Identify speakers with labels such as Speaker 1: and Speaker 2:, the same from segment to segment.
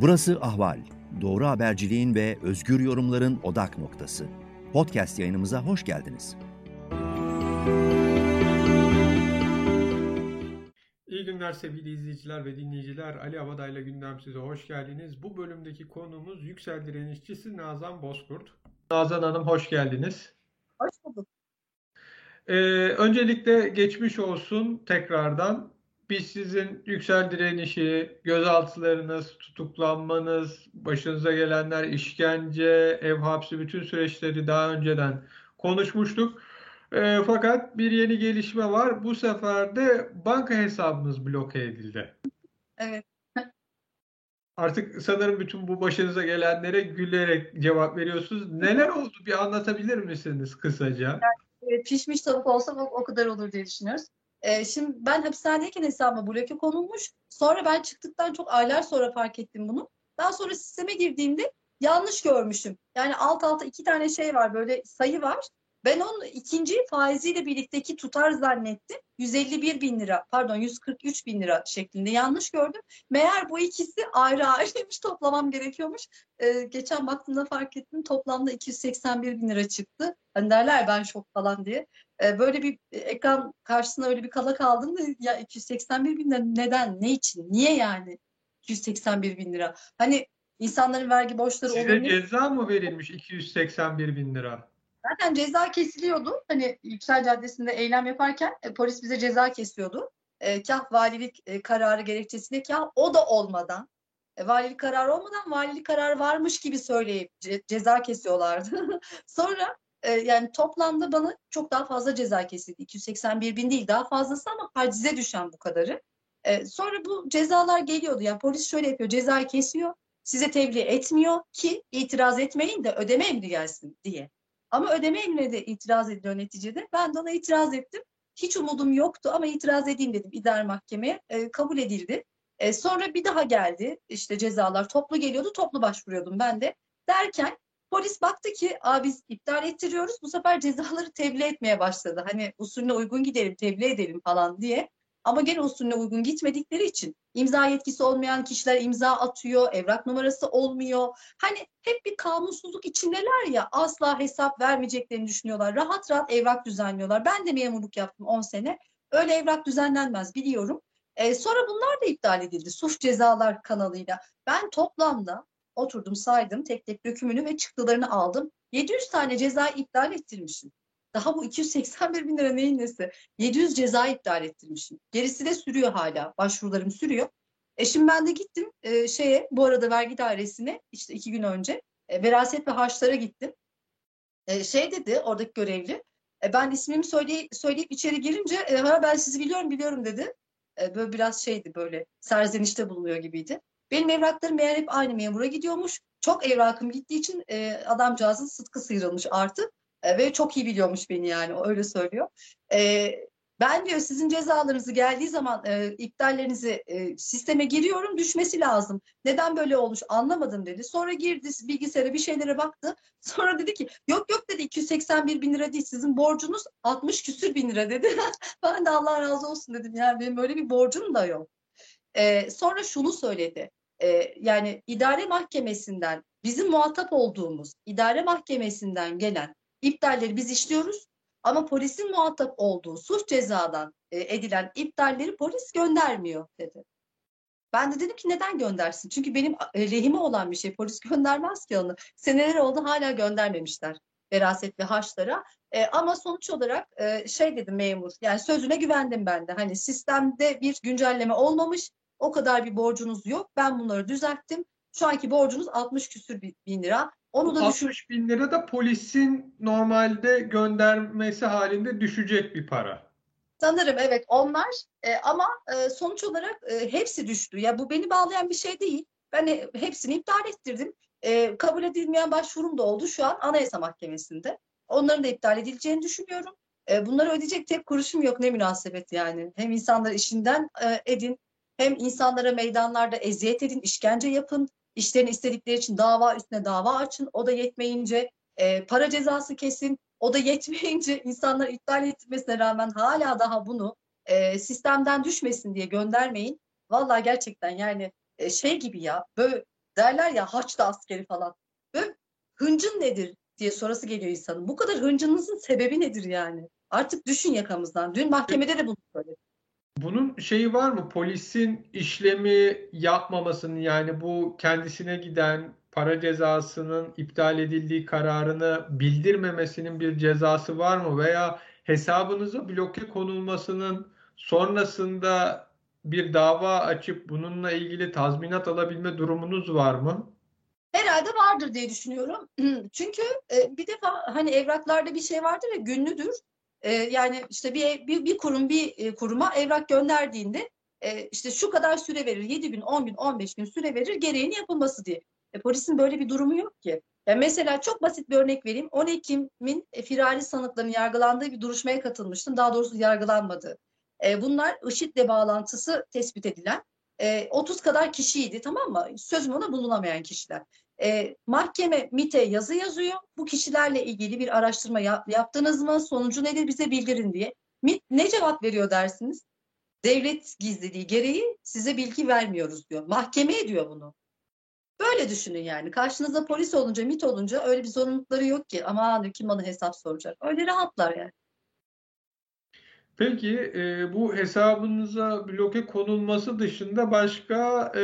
Speaker 1: Burası Ahval. Doğru haberciliğin ve özgür yorumların odak noktası. Podcast yayınımıza hoş geldiniz.
Speaker 2: İyi günler sevgili izleyiciler ve dinleyiciler. Ali Abaday'la gündem size hoş geldiniz. Bu bölümdeki konuğumuz Yüksel Direnişçisi Nazan Bozkurt. Nazan Hanım hoş geldiniz.
Speaker 3: Hoş bulduk.
Speaker 2: Ee, öncelikle geçmiş olsun tekrardan. Biz sizin yüksel direnişi, gözaltılarınız, tutuklanmanız, başınıza gelenler, işkence, ev hapsi bütün süreçleri daha önceden konuşmuştuk. E, fakat bir yeni gelişme var. Bu sefer de banka hesabınız bloke edildi.
Speaker 3: Evet.
Speaker 2: Artık sanırım bütün bu başınıza gelenlere gülerek cevap veriyorsunuz. Neler oldu bir anlatabilir misiniz kısaca?
Speaker 3: Yani, pişmiş tavuk olsa o, o kadar olur diye düşünüyoruz. Ee, şimdi ben hapishanedeyken hesabıma bloke konulmuş. Sonra ben çıktıktan çok aylar sonra fark ettim bunu. Daha sonra sisteme girdiğimde yanlış görmüşüm. Yani alt alta iki tane şey var böyle sayı var. Ben onun ikinci faiziyle birlikteki tutar zannettim. 151 bin lira pardon 143 bin lira şeklinde yanlış gördüm. Meğer bu ikisi ayrı ayrıymış toplamam gerekiyormuş. Ee, geçen baktığımda fark ettim toplamda 281 bin lira çıktı. Hani derler ben şok falan diye. Ee, böyle bir ekran karşısında öyle bir kala kaldım da ya 281 bin lira neden ne için niye yani 281 bin lira. Hani insanların vergi borçları
Speaker 2: Size olur mu? ceza mı verilmiş 281 bin lira?
Speaker 3: Zaten ceza kesiliyordu. Hani Yüksel Caddesi'nde eylem yaparken e, polis bize ceza kesiyordu. E, kah valilik e, kararı gerekçesiyle kah o da olmadan e, valilik kararı olmadan valilik kararı varmış gibi söyleyip ce, ceza kesiyorlardı. Sonra e, yani toplamda bana çok daha fazla ceza kesildi. 281 bin değil daha fazlası ama hacize düşen bu kadarı. E, sonra bu cezalar geliyordu. Yani polis şöyle yapıyor cezayı kesiyor size tebliğ etmiyor ki itiraz etmeyin de ödeme emri gelsin diye. Ama ödeme emrine de itiraz ediliyor neticede. Ben de ona itiraz ettim. Hiç umudum yoktu ama itiraz edeyim dedim idare mahkemeye. E, kabul edildi. E, sonra bir daha geldi. İşte cezalar toplu geliyordu. Toplu başvuruyordum ben de. Derken polis baktı ki Aa, biz iptal ettiriyoruz. Bu sefer cezaları tebliğ etmeye başladı. Hani usulüne uygun gidelim, tebliğ edelim falan diye. Ama gene usulüne uygun gitmedikleri için imza yetkisi olmayan kişiler imza atıyor, evrak numarası olmuyor. Hani hep bir kanunsuzluk içindeler ya asla hesap vermeyeceklerini düşünüyorlar. Rahat rahat evrak düzenliyorlar. Ben de memurluk yaptım 10 sene. Öyle evrak düzenlenmez biliyorum. Ee, sonra bunlar da iptal edildi suç cezalar kanalıyla. Ben toplamda oturdum saydım tek tek dökümünü ve çıktılarını aldım. 700 tane ceza iptal ettirmişim. Daha bu 281 bin lira neyin nesi? 700 ceza iptal ettirmişim. Gerisi de sürüyor hala. Başvurularım sürüyor. E şimdi ben de gittim e, şeye bu arada vergi dairesine işte iki gün önce e, veraset ve harçlara gittim. E, şey dedi oradaki görevli. E, ben ismimi söyley söyleyip içeri girince e, ben sizi biliyorum biliyorum dedi. E, böyle biraz şeydi böyle serzenişte bulunuyor gibiydi. Benim evraklarım meğer hep aynı memura gidiyormuş. Çok evrakım gittiği için e, adamcağızın sıtkı sıyrılmış artık. E, ve çok iyi biliyormuş beni yani o öyle söylüyor. E, ben diyor sizin cezalarınızı geldiği zaman e, iptallerinizi e, sisteme giriyorum düşmesi lazım. Neden böyle olmuş anlamadım dedi. Sonra girdi bilgisayara bir şeylere baktı. Sonra dedi ki yok yok dedi 281 bin lira değil sizin borcunuz 60 küsür bin lira dedi. ben de Allah razı olsun dedim yani benim böyle bir borcum da yok. E, sonra şunu söyledi. E, yani idare mahkemesinden bizim muhatap olduğumuz idare mahkemesinden gelen iptalleri biz işliyoruz ama polisin muhatap olduğu suç cezadan e, edilen iptalleri polis göndermiyor dedi. Ben de dedim ki neden göndersin? Çünkü benim lehime olan bir şey polis göndermez ki onu. Seneler oldu hala göndermemişler veraset ve harçlara. E, ama sonuç olarak e, şey dedim memur yani sözüne güvendim ben de. Hani sistemde bir güncelleme olmamış o kadar bir borcunuz yok ben bunları düzelttim. Şu anki borcunuz 60 küsür bin lira.
Speaker 2: Onu da 60 düşün... bin lira da polisin normalde göndermesi halinde düşecek bir para.
Speaker 3: Sanırım evet onlar e, ama e, sonuç olarak e, hepsi düştü. Ya bu beni bağlayan bir şey değil. Ben e, hepsini iptal ettirdim. E, kabul edilmeyen başvurum da oldu şu an Anayasa Mahkemesi'nde. Onların da iptal edileceğini düşünüyorum. E, bunları ödeyecek tek kuruşum yok ne münasebet yani. Hem insanları işinden e, edin hem insanlara meydanlarda eziyet edin, işkence yapın. İşlerini istedikleri için dava üstüne dava açın. O da yetmeyince e, para cezası kesin. O da yetmeyince insanlar iptal etmesine rağmen hala daha bunu e, sistemden düşmesin diye göndermeyin. Vallahi gerçekten yani e, şey gibi ya böyle derler ya Haçlı askeri falan. Böyle hıncın nedir diye sorası geliyor insanın. Bu kadar hıncınızın sebebi nedir yani? Artık düşün yakamızdan. Dün mahkemede de bunu söyledim.
Speaker 2: Bunun şeyi var mı? Polisin işlemi yapmamasının yani bu kendisine giden para cezasının iptal edildiği kararını bildirmemesinin bir cezası var mı? Veya hesabınıza bloke konulmasının sonrasında bir dava açıp bununla ilgili tazminat alabilme durumunuz var mı?
Speaker 3: Herhalde vardır diye düşünüyorum. Çünkü e, bir defa hani evraklarda bir şey vardır ya günlüdür. E, yani işte bir, bir, bir kurum bir e, kuruma evrak gönderdiğinde e, işte şu kadar süre verir. 7 gün, 10 gün, 15 gün süre verir gereğini yapılması diye. E, polisin böyle bir durumu yok ki. Yani mesela çok basit bir örnek vereyim. 10 Ekim'in e, firari sanıkların yargılandığı bir duruşmaya katılmıştım. Daha doğrusu yargılanmadı. E, bunlar IŞİD'le bağlantısı tespit edilen e, 30 kadar kişiydi tamam mı? Sözüm ona bulunamayan kişiler. E, mahkeme MIT'e yazı yazıyor. Bu kişilerle ilgili bir araştırma yap, yaptınız mı? Sonucu nedir bize bildirin diye. MIT ne cevap veriyor dersiniz? Devlet gizliliği gereği size bilgi vermiyoruz diyor. Mahkemeye diyor bunu. Böyle düşünün yani. Karşınızda polis olunca, MIT olunca öyle bir zorunlulukları yok ki. Aman kim bana hesap soracak. Öyle rahatlar yani.
Speaker 2: Peki e, bu hesabınıza bloke konulması dışında başka e,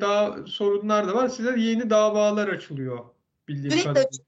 Speaker 2: daha sorunlar da var. Size yeni davalar açılıyor bildiğim kadarıyla.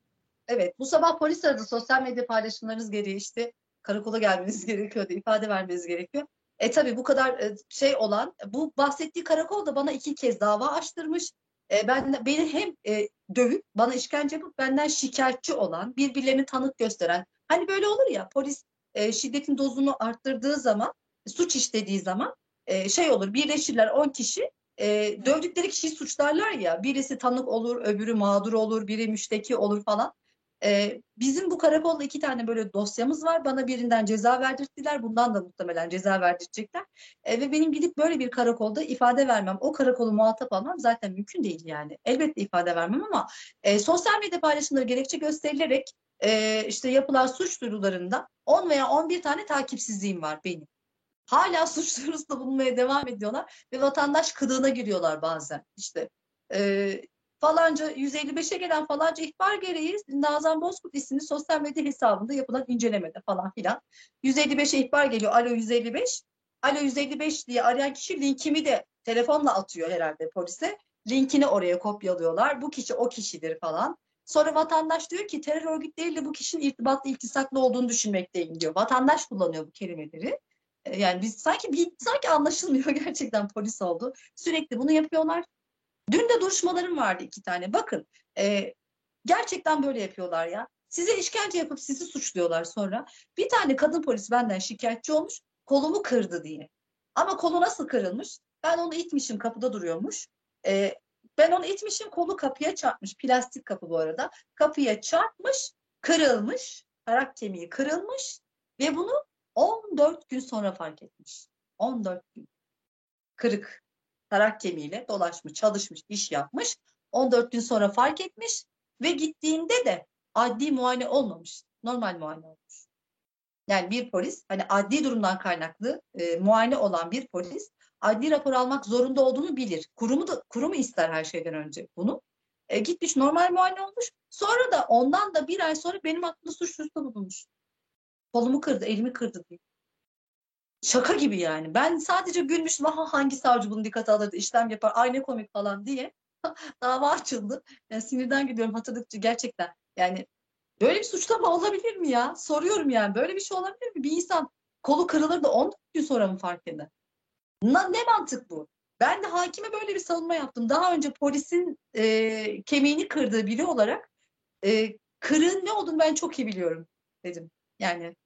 Speaker 3: Evet, bu sabah polis aradı. Sosyal medya paylaşımlarınız gereği işte karakola gelmeniz gerekiyordu, ifade vermeniz gerekiyor. E tabii bu kadar e, şey olan, bu bahsettiği karakol da bana iki kez dava açtırmış. E, ben beni hem e, dövüp, bana işkence yapıp benden şikayetçi olan, birbirlerini tanık gösteren. Hani böyle olur ya, polis e, şiddetin dozunu arttırdığı zaman, suç işlediği zaman e, şey olur, birleşirler 10 kişi, e, dövdükleri kişiyi suçlarlar ya, birisi tanık olur, öbürü mağdur olur, biri müşteki olur falan. E, bizim bu karakolda iki tane böyle dosyamız var. Bana birinden ceza verdirttiler. Bundan da muhtemelen ceza verdirecekler. E, ve benim gidip böyle bir karakolda ifade vermem, o karakolu muhatap almam zaten mümkün değil yani. Elbette ifade vermem ama e, sosyal medya paylaşımları gerekçe gösterilerek e, işte yapılan suç duyurularında 10 veya 11 tane takipsizliğim var benim. Hala suç duyurusunda bulunmaya devam ediyorlar ve vatandaş kılığına giriyorlar bazen. İşte e, falanca 155'e gelen falanca ihbar gereği Nazan Bozkurt isimli sosyal medya hesabında yapılan incelemede falan filan 155'e ihbar geliyor. Alo 155. Alo 155 diye arayan kişi linkimi de telefonla atıyor herhalde polise. Linkini oraya kopyalıyorlar. Bu kişi o kişidir falan. Sonra vatandaş diyor ki terör örgütleriyle bu kişinin irtibatlı, iltisaklı olduğunu düşünmekteyim diyor. Vatandaş kullanıyor bu kelimeleri. E, Yani biz sanki bir, sanki anlaşılmıyor gerçekten polis oldu. Sürekli bunu yapıyorlar. Dün de duruşmalarım vardı iki tane. Bakın e, gerçekten böyle yapıyorlar ya. Size işkence yapıp sizi suçluyorlar sonra. Bir tane kadın polis benden şikayetçi olmuş. Kolumu kırdı diye. Ama kolu nasıl kırılmış? Ben onu itmişim kapıda duruyormuş. E, ben onu itmişim kolu kapıya çarpmış. Plastik kapı bu arada. Kapıya çarpmış, kırılmış. Tarak kemiği kırılmış ve bunu 14 gün sonra fark etmiş. 14 gün. Kırık tarak kemiğiyle dolaşmış, çalışmış, iş yapmış. 14 gün sonra fark etmiş ve gittiğinde de adli muayene olmamış. Normal muayene olmuş. Yani bir polis hani adli durumdan kaynaklı e, muayene olan bir polis adli rapor almak zorunda olduğunu bilir. Kurumu da kurumu ister her şeyden önce bunu. E, gitmiş normal muayene olmuş. Sonra da ondan da bir ay sonra benim hakkımda suç duyurusunda bulunmuş. Kolumu kırdı, elimi kırdı diye. Şaka gibi yani. Ben sadece gülmüştüm. Aha hangi savcı bunu dikkate alırdı, işlem yapar, ay ne komik falan diye. Dava açıldı. Yani sinirden gidiyorum hatırladıkça gerçekten. Yani böyle bir suçlama olabilir mi ya? Soruyorum yani. Böyle bir şey olabilir mi? Bir insan kolu kırılır da 14 gün sonra mı fark eder? Na- ne mantık bu? Ben de hakime böyle bir savunma yaptım. Daha önce polisin e, kemiğini kırdığı biri olarak e, kırığın ne olduğunu ben çok iyi biliyorum dedim. Yani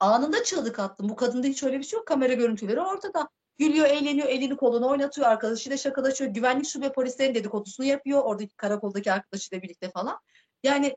Speaker 3: anında çığlık attım. Bu kadında hiç öyle bir şey yok. Kamera görüntüleri ortada. Gülüyor, eğleniyor, elini kolunu oynatıyor, arkadaşıyla şakalaşıyor. Güvenlik şube polislerin dedikodusunu yapıyor. Oradaki karakoldaki arkadaşıyla birlikte falan. Yani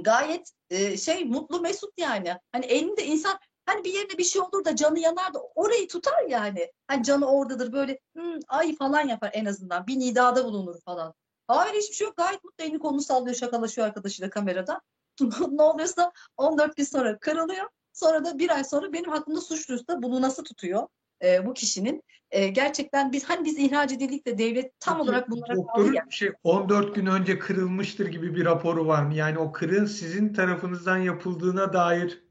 Speaker 3: gayet e, şey mutlu mesut yani. Hani elinde insan hani bir yerine bir şey olur da canı yanar da orayı tutar yani. Hani canı oradadır böyle "Hmm, ay falan yapar en azından. Bir nidada bulunur falan. Hayır hiçbir şey yok. Gayet mutlu elini kolunu sallıyor, şakalaşıyor arkadaşıyla kamerada. ne oluyorsa 14 gün sonra kırılıyor. Sonra da bir ay sonra benim hakkımda suç duyurusunda bunu nasıl tutuyor? e, bu kişinin e, gerçekten biz hani biz ihraç edildik de devlet tam
Speaker 2: Peki,
Speaker 3: olarak bunlara
Speaker 2: doktorun
Speaker 3: ya.
Speaker 2: şey 14 gün önce kırılmıştır gibi bir raporu var mı? Yani o kırığın sizin tarafınızdan yapıldığına dair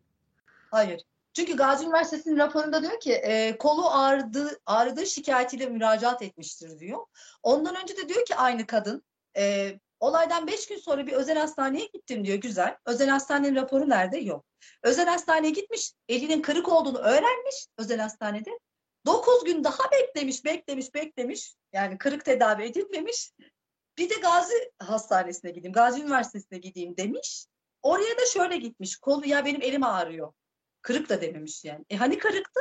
Speaker 3: Hayır. Çünkü Gazi Üniversitesi'nin raporunda diyor ki e, kolu ağrıdığı, ağrıdığı şikayetiyle müracaat etmiştir diyor. Ondan önce de diyor ki aynı kadın e, olaydan 5 gün sonra bir özel hastaneye gittim diyor. Güzel. Özel hastanenin raporu nerede? Yok. Özel hastaneye gitmiş. Elinin kırık olduğunu öğrenmiş özel hastanede. 9 gün daha beklemiş, beklemiş, beklemiş. Yani kırık tedavi edilmemiş. Bir de Gazi Hastanesi'ne gideyim, Gazi Üniversitesi'ne gideyim demiş. Oraya da şöyle gitmiş. Kolu ya benim elim ağrıyor. Kırık da dememiş yani. E hani kırıktı?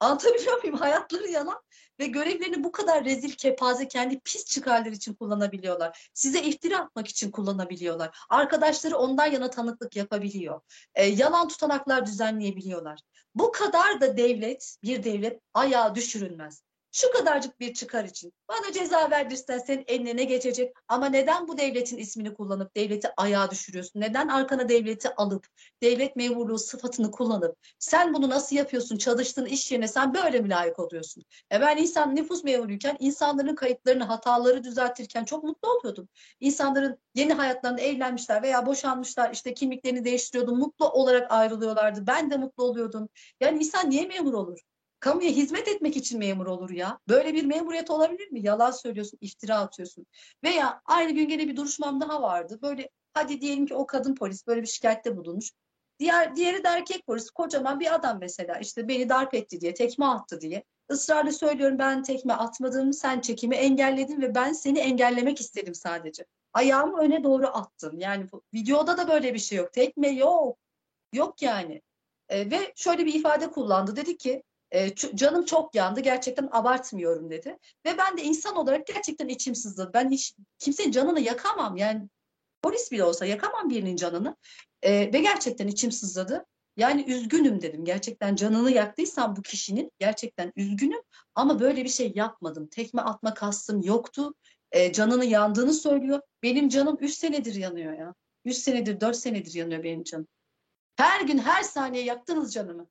Speaker 3: Anlatabiliyor muyum? Hayatları yalan ve görevlerini bu kadar rezil, kepaze, kendi pis çıkarları için kullanabiliyorlar. Size iftira atmak için kullanabiliyorlar. Arkadaşları ondan yana tanıklık yapabiliyor. E, yalan tutanaklar düzenleyebiliyorlar. Bu kadar da devlet, bir devlet ayağa düşürülmez. Şu kadarcık bir çıkar için bana ceza verdirsen senin eline ne geçecek? Ama neden bu devletin ismini kullanıp devleti ayağa düşürüyorsun? Neden arkana devleti alıp devlet memurluğu sıfatını kullanıp sen bunu nasıl yapıyorsun? Çalıştığın iş yerine sen böyle mi layık oluyorsun? E ben insan nüfus memuruyken insanların kayıtlarını, hataları düzeltirken çok mutlu oluyordum. İnsanların yeni hayatlarında evlenmişler veya boşanmışlar, işte kimliklerini değiştiriyordum, mutlu olarak ayrılıyorlardı. Ben de mutlu oluyordum. Yani insan niye memur olur? Kamuya hizmet etmek için memur olur ya. Böyle bir memuriyet olabilir mi? Yalan söylüyorsun, iftira atıyorsun. Veya aynı gün gene bir duruşmam daha vardı. Böyle hadi diyelim ki o kadın polis böyle bir şikayette bulunmuş. Diğer diğeri de erkek polis. Kocaman bir adam mesela işte beni darp etti diye, tekme attı diye. Israrla söylüyorum ben tekme atmadım, sen çekimi engelledin ve ben seni engellemek istedim sadece. Ayağımı öne doğru attım. Yani bu, videoda da böyle bir şey yok. Tekme yok. Yok yani. E, ve şöyle bir ifade kullandı. Dedi ki e, canım çok yandı gerçekten abartmıyorum dedi. Ve ben de insan olarak gerçekten içim sızladı. Ben hiç kimsenin canını yakamam yani polis bile olsa yakamam birinin canını. E, ve gerçekten içim sızladı. Yani üzgünüm dedim. Gerçekten canını yaktıysam bu kişinin gerçekten üzgünüm ama böyle bir şey yapmadım. Tekme atma kastım yoktu. E, canını yandığını söylüyor. Benim canım 3 senedir yanıyor ya. 3 senedir 4 senedir yanıyor benim canım. Her gün her saniye yaktınız canımı.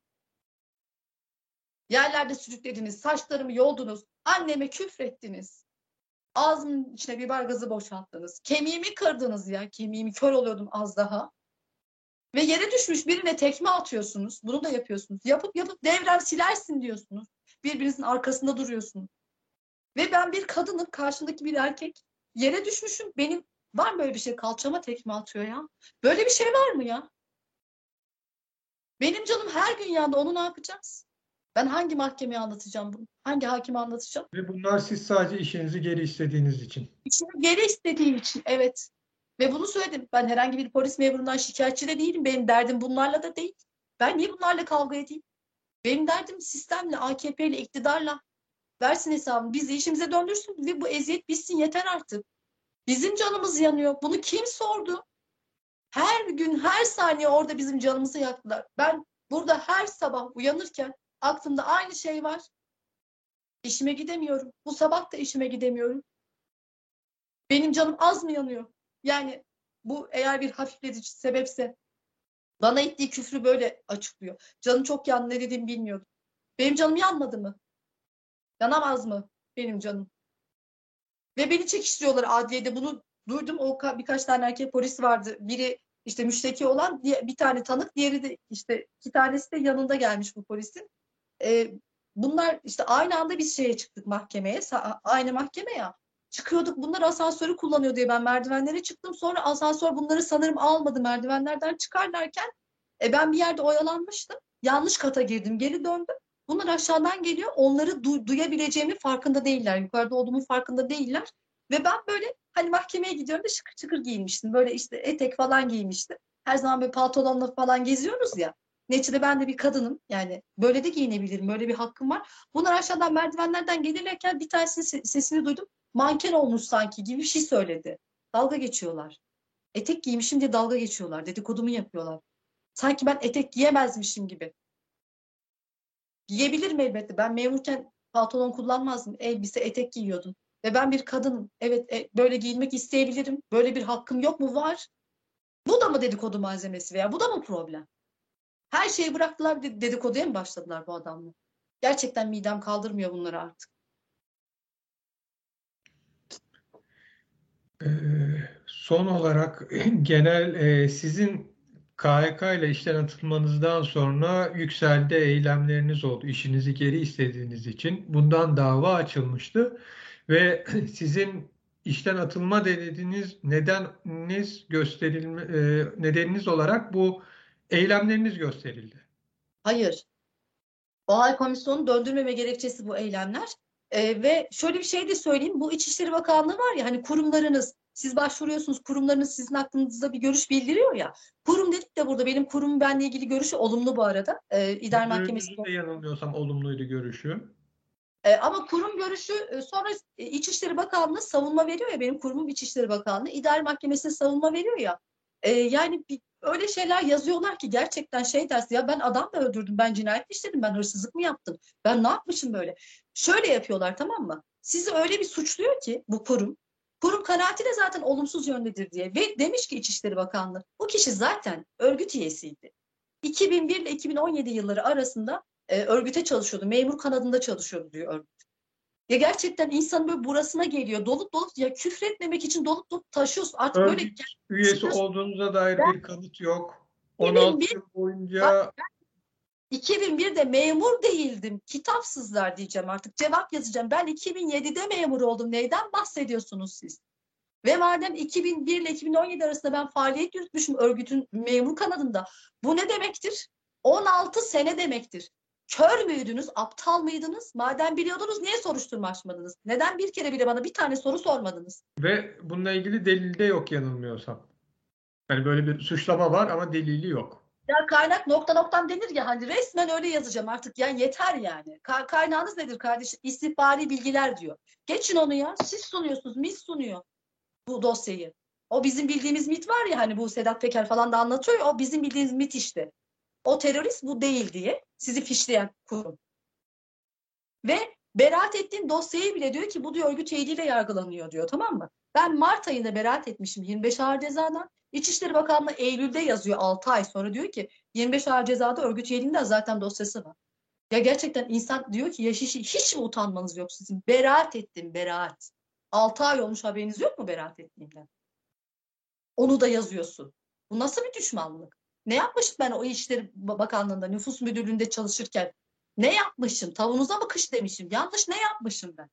Speaker 3: Yerlerde sürüklediniz, saçlarımı yoldunuz, anneme küfrettiniz. Ağzımın içine biber gazı boşalttınız. Kemiğimi kırdınız ya, kemiğimi kör oluyordum az daha. Ve yere düşmüş birine tekme atıyorsunuz. Bunu da yapıyorsunuz. Yapıp yapıp devrem silersin diyorsunuz. Birbirinizin arkasında duruyorsunuz. Ve ben bir kadınım, karşımdaki bir erkek. Yere düşmüşüm. Benim var mı böyle bir şey? Kalçama tekme atıyor ya. Böyle bir şey var mı ya? Benim canım her gün yandı. Onu ne yapacağız? Ben hangi mahkemeye anlatacağım bunu? Hangi hakime anlatacağım?
Speaker 2: Ve bunlar siz sadece işinizi geri istediğiniz için.
Speaker 3: İşimi geri istediğim için evet. Ve bunu söyledim. Ben herhangi bir polis memurundan şikayetçi de değilim. Benim derdim bunlarla da değil. Ben niye bunlarla kavga edeyim? Benim derdim sistemle, AKP ile, iktidarla. Versin hesabını. Bizi işimize döndürsün ve bu eziyet bitsin yeter artık. Bizim canımız yanıyor. Bunu kim sordu? Her gün, her saniye orada bizim canımızı yaktılar. Ben burada her sabah uyanırken aklımda aynı şey var. İşime gidemiyorum. Bu sabah da işime gidemiyorum. Benim canım az mı yanıyor? Yani bu eğer bir hafifletici sebepse bana ettiği küfrü böyle açıklıyor. Canım çok yandı ne dediğimi bilmiyordum. Benim canım yanmadı mı? Yanamaz mı benim canım? Ve beni çekiştiriyorlar adliyede. Bunu duydum. O birkaç tane erkek polis vardı. Biri işte müşteki olan bir tane tanık, diğeri de işte iki tanesi de yanında gelmiş bu polisin. Ee, bunlar işte aynı anda biz şeye çıktık mahkemeye. Aynı mahkeme ya. Çıkıyorduk. Bunlar asansörü kullanıyor diye ben merdivenlere çıktım. Sonra asansör bunları sanırım almadı merdivenlerden çıkarlarken e, ben bir yerde oyalanmıştım. Yanlış kata girdim. Geri döndüm. Bunlar aşağıdan geliyor. Onları du- duyabileceğimi farkında değiller. Yukarıda olduğumun farkında değiller. Ve ben böyle hani mahkemeye gidiyorum da şıkır şıkır giyinmiştim. Böyle işte etek falan giymiştim. Her zaman böyle pantolonla falan geziyoruz ya. Neticede ben de bir kadınım. Yani böyle de giyinebilirim. Böyle bir hakkım var. Bunlar aşağıdan merdivenlerden gelirken bir tanesinin sesini duydum. Manken olmuş sanki gibi bir şey söyledi. Dalga geçiyorlar. Etek giymişim diye dalga geçiyorlar. Dedikodumu yapıyorlar. Sanki ben etek giyemezmişim gibi. Giyebilirim elbette. Ben memurken pantolon kullanmazdım. Elbise, etek giyiyordum. Ve ben bir kadınım. Evet e, böyle giyinmek isteyebilirim. Böyle bir hakkım yok mu? Var. Bu da mı dedikodu malzemesi veya bu da mı problem? Her şeyi bıraktılar dedikoduya mı başladılar bu adamla? Gerçekten midem kaldırmıyor bunları artık.
Speaker 2: Ee, son olarak genel e, sizin KHK ile işten atılmanızdan sonra yükseldi eylemleriniz oldu. İşinizi geri istediğiniz için. Bundan dava açılmıştı ve sizin işten atılma dediğiniz nedeniniz gösterilme e, nedeniniz olarak bu eylemleriniz gösterildi.
Speaker 3: Hayır. OHAL komisyonu döndürmeme gerekçesi bu eylemler. Ee, ve şöyle bir şey de söyleyeyim. Bu İçişleri Bakanlığı var ya hani kurumlarınız siz başvuruyorsunuz kurumlarınız sizin hakkınızda bir görüş bildiriyor ya. Kurum dedik de burada benim kurum benle ilgili görüşü olumlu bu arada. Ee, İdare Mahkemesi.
Speaker 2: De yanılmıyorsam olumluydu görüşü.
Speaker 3: Ee, ama kurum görüşü e, sonra e, İçişleri Bakanlığı savunma veriyor ya benim kurumum İçişleri Bakanlığı İdare Mahkemesi'ne savunma veriyor ya. Ee, yani bir, öyle şeyler yazıyorlar ki gerçekten şey dersi ya ben adam mı öldürdüm ben cinayet mi işledim ben hırsızlık mı yaptım ben ne yapmışım böyle. Şöyle yapıyorlar tamam mı? Sizi öyle bir suçluyor ki bu kurum. Kurum kanaati de zaten olumsuz yöndedir diye ve demiş ki İçişleri Bakanlığı bu kişi zaten örgüt üyesiydi. 2001 ile 2017 yılları arasında e, örgüte çalışıyordu. Memur kanadında çalışıyordu diyor örgüt. Ya gerçekten insan böyle burasına geliyor. Dolup dolup ya küfretmemek için dolup dolup taşıyorsun. Artık
Speaker 2: Örgüt
Speaker 3: böyle
Speaker 2: üyesi
Speaker 3: çıkıyorsun.
Speaker 2: olduğunuza dair
Speaker 3: Ben-
Speaker 2: bir kanıt yok.
Speaker 3: 2001
Speaker 2: 16 yıl boyunca
Speaker 3: 2001'de memur değildim. Kitapsızlar diyeceğim artık. Cevap yazacağım. Ben 2007'de memur oldum. Neyden bahsediyorsunuz siz? Ve madem 2001 ile 2017 arasında ben faaliyet yürütmüşüm örgütün memur kanadında. Bu ne demektir? 16 sene demektir. Kör müydünüz? Aptal mıydınız? Madem biliyordunuz niye soruşturma açmadınız? Neden bir kere bile bana bir tane soru sormadınız?
Speaker 2: ve bununla ilgili delilde yok yanılmıyorsam. Yani böyle bir suçlama var ama delili yok.
Speaker 3: Ya kaynak nokta noktam denir ya hani resmen öyle yazacağım artık yani yeter yani. Ka- kaynağınız nedir kardeşim? İstihbari bilgiler diyor. Geçin onu ya. Siz sunuyorsunuz. MİT sunuyor bu dosyayı. O bizim bildiğimiz MİT var ya hani bu Sedat Peker falan da anlatıyor ya o bizim bildiğimiz MİT işte. O terörist bu değil diye sizi fişleyen kurum. Ve beraat ettiğin dosyayı bile diyor ki bu diyor örgüt üyeliğiyle yargılanıyor diyor tamam mı? Ben Mart ayında beraat etmişim 25 ağır cezadan. İçişleri Bakanlığı Eylül'de yazıyor 6 ay sonra diyor ki 25 ağır cezada örgüt üyeliğinden zaten dosyası var. Ya gerçekten insan diyor ki ya hiç, hiç mi utanmanız yok sizin? Beraat ettim beraat. 6 ay olmuş haberiniz yok mu beraat ettiğimden? Onu da yazıyorsun. Bu nasıl bir düşmanlık? Ne yapmışım ben o İçişleri Bakanlığı'nda, Nüfus Müdürlüğü'nde çalışırken? Ne yapmışım? Tavuğunuza mı kış demişim? Yanlış ne yapmışım ben?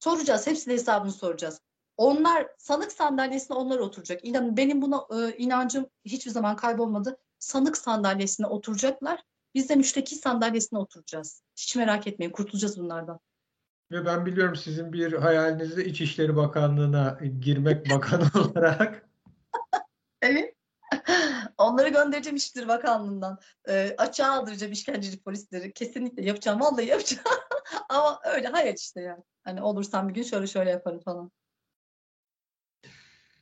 Speaker 3: Soracağız. Hepsine hesabını soracağız. Onlar sanık sandalyesine onlar oturacak. İnanın benim buna e, inancım hiçbir zaman kaybolmadı. Sanık sandalyesine oturacaklar. Biz de müşteki sandalyesine oturacağız. Hiç merak etmeyin. Kurtulacağız bunlardan.
Speaker 2: Ve ben biliyorum sizin bir hayalinizde İçişleri Bakanlığı'na girmek bakan olarak.
Speaker 3: Evet. Onları göndereceğim İçişleri Bakanlığı'ndan. E, açığa aldıracağım işkenceci polisleri. Kesinlikle yapacağım. Vallahi yapacağım. Ama öyle hayal işte yani. Hani olursam bir gün şöyle şöyle yaparım falan.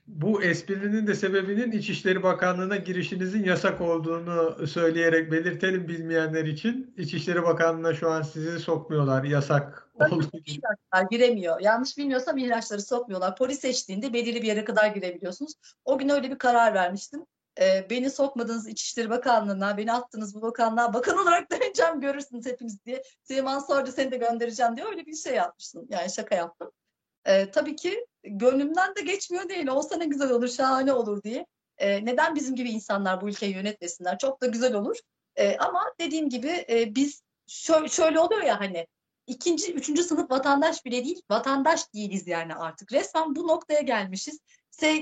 Speaker 2: Bu esprinin de sebebinin İçişleri Bakanlığı'na girişinizin yasak olduğunu söyleyerek belirtelim bilmeyenler için. İçişleri Bakanlığı'na şu an sizi sokmuyorlar yasak olduğu için.
Speaker 3: Giremiyor. Yanlış bilmiyorsam ihraçları sokmuyorlar. Polis eşliğinde belirli bir yere kadar girebiliyorsunuz. O gün öyle bir karar vermiştim. Ee, beni sokmadınız İçişleri Bakanlığı'na, beni attınız bu bakanlığa. Bakan olarak döneceğim görürsünüz hepiniz diye. Süleyman Soylu seni de göndereceğim diye öyle bir şey yapmıştım. Yani şaka yaptım. Ee, tabii ki gönlümden de geçmiyor değil. Olsa ne güzel olur, şahane olur diye. Ee, neden bizim gibi insanlar bu ülkeyi yönetmesinler? Çok da güzel olur. Ee, ama dediğim gibi e, biz şöyle, şöyle oluyor ya hani ikinci, üçüncü sınıf vatandaş bile değil, vatandaş değiliz yani artık. Resmen bu noktaya gelmişiz.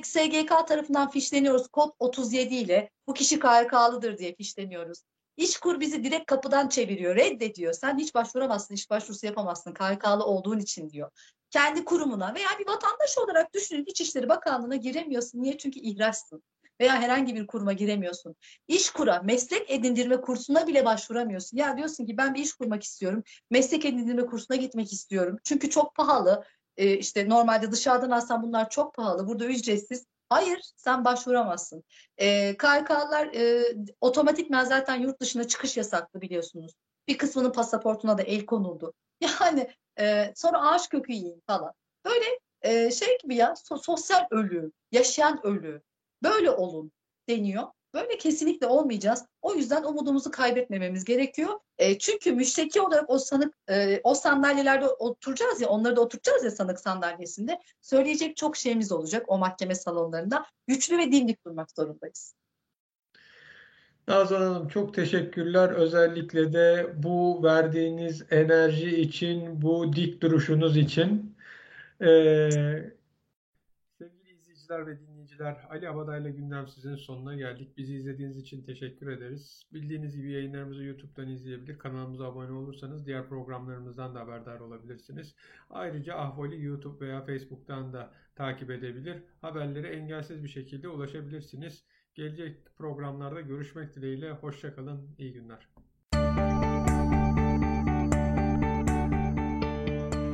Speaker 3: SGK tarafından fişleniyoruz kod 37 ile. Bu kişi KHK'lıdır diye fişleniyoruz. İşkur bizi direkt kapıdan çeviriyor, reddediyor. Sen hiç başvuramazsın, iş başvurusu yapamazsın KHK'lı olduğun için diyor. Kendi kurumuna veya bir vatandaş olarak düşünün İçişleri Bakanlığı'na giremiyorsun. Niye? Çünkü ihraçsın. Veya herhangi bir kuruma giremiyorsun. İşkura, meslek edindirme kursuna bile başvuramıyorsun. Ya diyorsun ki ben bir iş kurmak istiyorum. Meslek edindirme kursuna gitmek istiyorum. Çünkü çok pahalı. Ee, işte normalde dışarıdan alsan bunlar çok pahalı. Burada ücretsiz. Hayır, sen başvuramazsın. Ee, KHK'lar e, otomatikman zaten yurt dışına çıkış yasaklı biliyorsunuz. Bir kısmının pasaportuna da el konuldu. Yani e, sonra ağaç kökü yiyin falan. Böyle e, şey gibi ya so- sosyal ölü, yaşayan ölü. Böyle olun deniyor. Böyle kesinlikle olmayacağız. O yüzden umudumuzu kaybetmememiz gerekiyor. E, çünkü müşteki olarak o sanık e, o sandalyelerde oturacağız ya onları da oturacağız ya sanık sandalyesinde. Söyleyecek çok şeyimiz olacak o mahkeme salonlarında. Güçlü ve dimdik durmak zorundayız.
Speaker 2: Nazan Hanım çok teşekkürler. Özellikle de bu verdiğiniz enerji için, bu dik duruşunuz için. Ee, sevgili izleyiciler ve dinleyiciler, Ali Abaday'la Gündem Sizin sonuna geldik. Bizi izlediğiniz için teşekkür ederiz. Bildiğiniz gibi yayınlarımızı YouTube'dan izleyebilir. Kanalımıza abone olursanız diğer programlarımızdan da haberdar olabilirsiniz. Ayrıca Ahvali YouTube veya Facebook'tan da takip edebilir. Haberlere engelsiz bir şekilde ulaşabilirsiniz. Gelecek programlarda görüşmek dileğiyle. Hoşçakalın. İyi günler.